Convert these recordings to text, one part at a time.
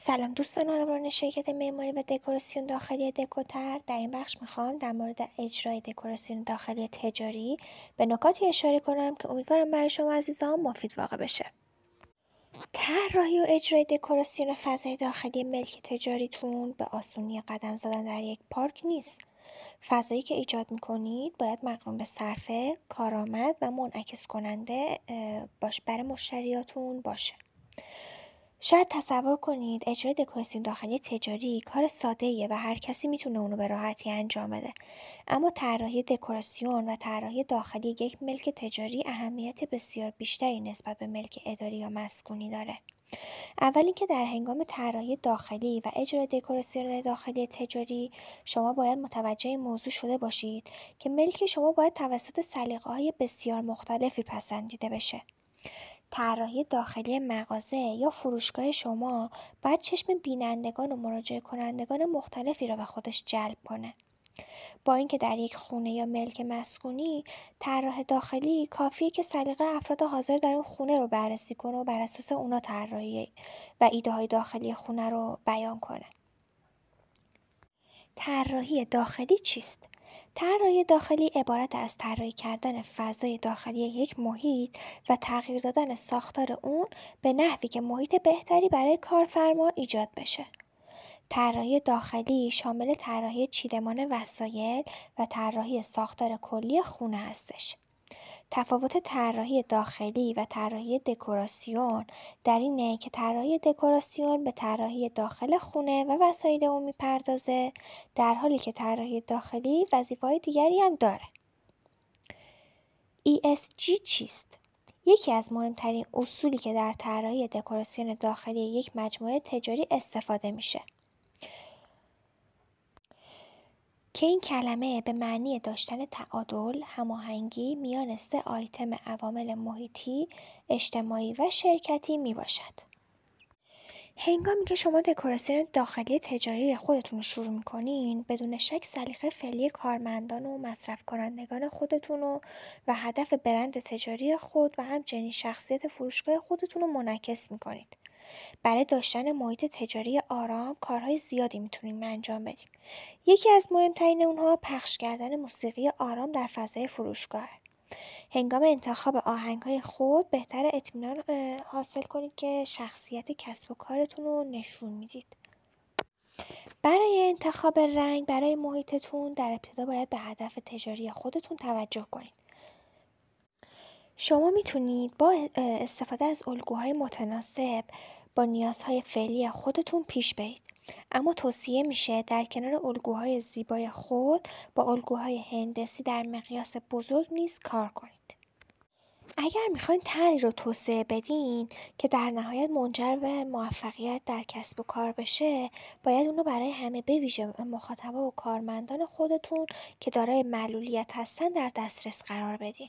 سلام دوستان همراهان شرکت معماری و دکوراسیون داخلی دکوتر. در این بخش می‌خوام در مورد اجرای دکوراسیون داخلی تجاری به نکاتی اشاره کنم که امیدوارم برای شما عزیزان مفید واقع بشه. طراحی و اجرای دکوراسیون فضای داخلی ملک تجاریتون به آسونی قدم زدن در یک پارک نیست. فضایی که ایجاد می‌کنید باید مقرون به صرفه کارآمد و منعکس کننده باش برای مشتریاتون باشه. شاید تصور کنید اجرای دکوراسیون داخلی تجاری کار ساده و هر کسی می‌تونه اونو به راحتی انجام بده. اما طراحی دکوراسیون و طراحی داخلی یک ملک تجاری اهمیت بسیار بیشتری نسبت به ملک اداری یا مسکونی داره. اول اینکه در هنگام طراحی داخلی و اجرای دکوراسیون داخلی تجاری شما باید متوجه موضوع شده باشید که ملک شما باید توسط سلیقه های بسیار مختلفی پسندیده بشه. طراحی داخلی مغازه یا فروشگاه شما باید چشم بینندگان و مراجعه کنندگان مختلفی را به خودش جلب کنه. با اینکه در یک خونه یا ملک مسکونی طراح داخلی کافیه که سلیقه افراد حاضر در اون خونه رو بررسی کنه و بر اساس اونا طراحی و ایده های داخلی خونه رو بیان کنه. طراحی داخلی چیست؟ طراحی داخلی عبارت از طراحی کردن فضای داخلی یک محیط و تغییر دادن ساختار اون به نحوی که محیط بهتری برای کارفرما ایجاد بشه. طراحی داخلی شامل طراحی چیدمان وسایل و طراحی ساختار کلی خونه هستش. تفاوت طراحی داخلی و طراحی دکوراسیون در اینه که طراحی دکوراسیون به طراحی داخل خونه و وسایل اون می‌پردازه در حالی که طراحی داخلی وظیفه‌های دیگری هم داره. ESG چیست؟ یکی از مهمترین اصولی که در طراحی دکوراسیون داخلی یک مجموعه تجاری استفاده میشه. که این کلمه به معنی داشتن تعادل، هماهنگی میان سه آیتم عوامل محیطی، اجتماعی و شرکتی می باشد. هنگامی که شما دکوراسیون داخلی تجاری خودتون رو شروع می‌کنین بدون شک سلیقه فعلی کارمندان و مصرف کنندگان خودتون رو و هدف برند تجاری خود و همچنین شخصیت فروشگاه خودتون رو منعکس می‌کنید. برای داشتن محیط تجاری آرام کارهای زیادی می‌تونیم انجام بدیم. یکی از مهمترین اونها پخش کردن موسیقی آرام در فضای فروشگاه. هنگام انتخاب های خود بهتر اطمینان حاصل کنید که شخصیت کسب و کارتون رو نشون می‌دید. برای انتخاب رنگ برای محیطتون در ابتدا باید به هدف تجاری خودتون توجه کنید. شما می‌تونید با استفاده از الگوهای متناسب با نیازهای فعلی خودتون پیش برید. اما توصیه میشه در کنار الگوهای زیبای خود با الگوهای هندسی در مقیاس بزرگ نیز کار کنید. اگر می‌خواین طرحی رو توسعه بدین که در نهایت منجر به موفقیت در کسب و کار بشه باید اونو برای همه بویژه مخاطبا و کارمندان خودتون که دارای معلولیت هستن در دسترس قرار بدین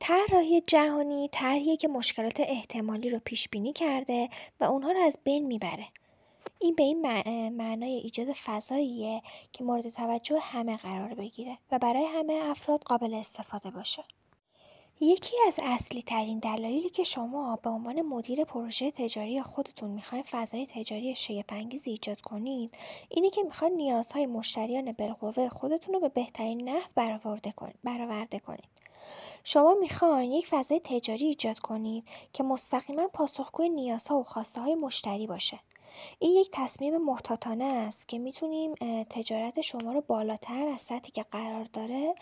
طراحی جهانی طرحیه که مشکلات احتمالی رو پیش بینی کرده و اونها رو از بین می‌بره. این به این معنای ایجاد فضاییه که مورد توجه همه قرار بگیره و برای همه افراد قابل استفاده باشه. یکی از اصلی ترین دلایلی که شما به عنوان مدیر پروژه تجاری خودتون می‌خواین فضای تجاری شگفت‌انگیزی ایجاد کنید اینه که می‌خواین نیازهای مشتریان بالقوه خودتون رو به بهترین نحو برآورده کنید شما می‌خواین یک فضای تجاری ایجاد کنید که مستقیما پاسخگوی نیازها و خواسته های مشتری باشه. این یک تصمیم محتاطانه است که می‌تونیم تجارت شما رو بالاتر از سطحی که قرار داره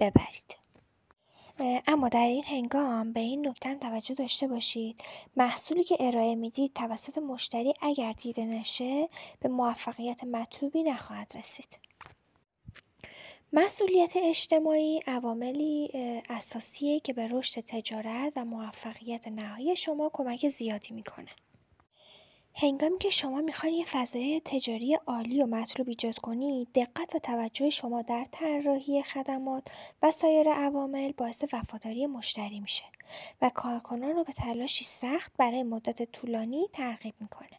ببرید. اما در این هنگام به این نکته توجه داشته باشید محصولی که ارائه می‌دید توسط مشتری اگر دیده نشه به موفقیت مطلوبی نخواهد رسید. مسئولیت اجتماعی عواملی اساسیه که به رشد تجارت و موفقیت نهایی شما کمک زیادی می‌کنه. هنگامی که شما می‌خواین یه فضای تجاری عالی و مطلوب ایجاد کنید، دقت و توجه شما در طراحی خدمات و سایر عوامل باعث وفاداری مشتری میشه و کارکنان رو به تلاشی سخت برای مدت طولانی ترغیب می‌کنه.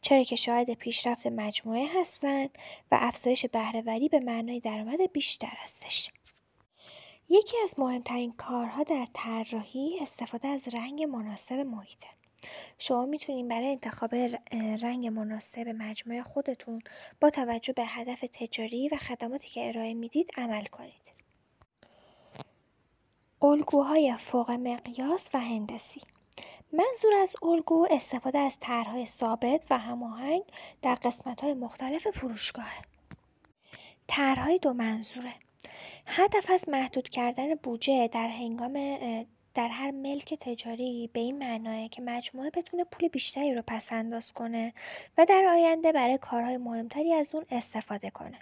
چرا که شاهد پیشرفت مجموعه هستند و افزایش بهرهوری به معنای درآمد بیشتر هستش. یکی از مهمترین کارها در طراحی استفاده از رنگ مناسب محیطه. شما می‌تونید برای انتخاب رنگ مناسب مجموعه خودتون با توجه به هدف تجاری و خدماتی که ارائه می‌دید عمل کنید. الگوهای فوق مقیاس و هندسی منظور از الگو استفاده از طرحهای ثابت و هماهنگ در قسمت‌های مختلف فروشگاهه. طرحهای دو منظوره هدف از محدود کردن بودجه در هنگام در هر ملک تجاری به این معناه که مجموعه بتونه پول بیشتری رو پسنداز کنه و در آینده برای کارهای مهمتری از اون استفاده کنه.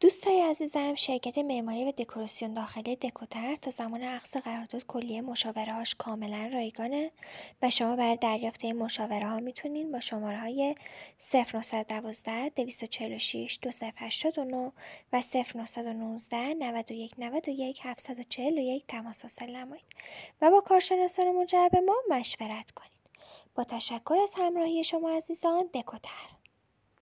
دوستای عزیزم شرکت معماری و دکوراسیون داخلی دکوتر تا زمان عقص قرارداد کلیه هاش کاملا رایگانه و شما برای دریافت این مشاوره ها می‌تونین با شماره های 0912 246 2089 و 0919 91 91 741 تماس حاصل نمایید و با کارشناسان مجرب ما مشورت کنید. با تشکر از همراهی شما عزیزان دکوتر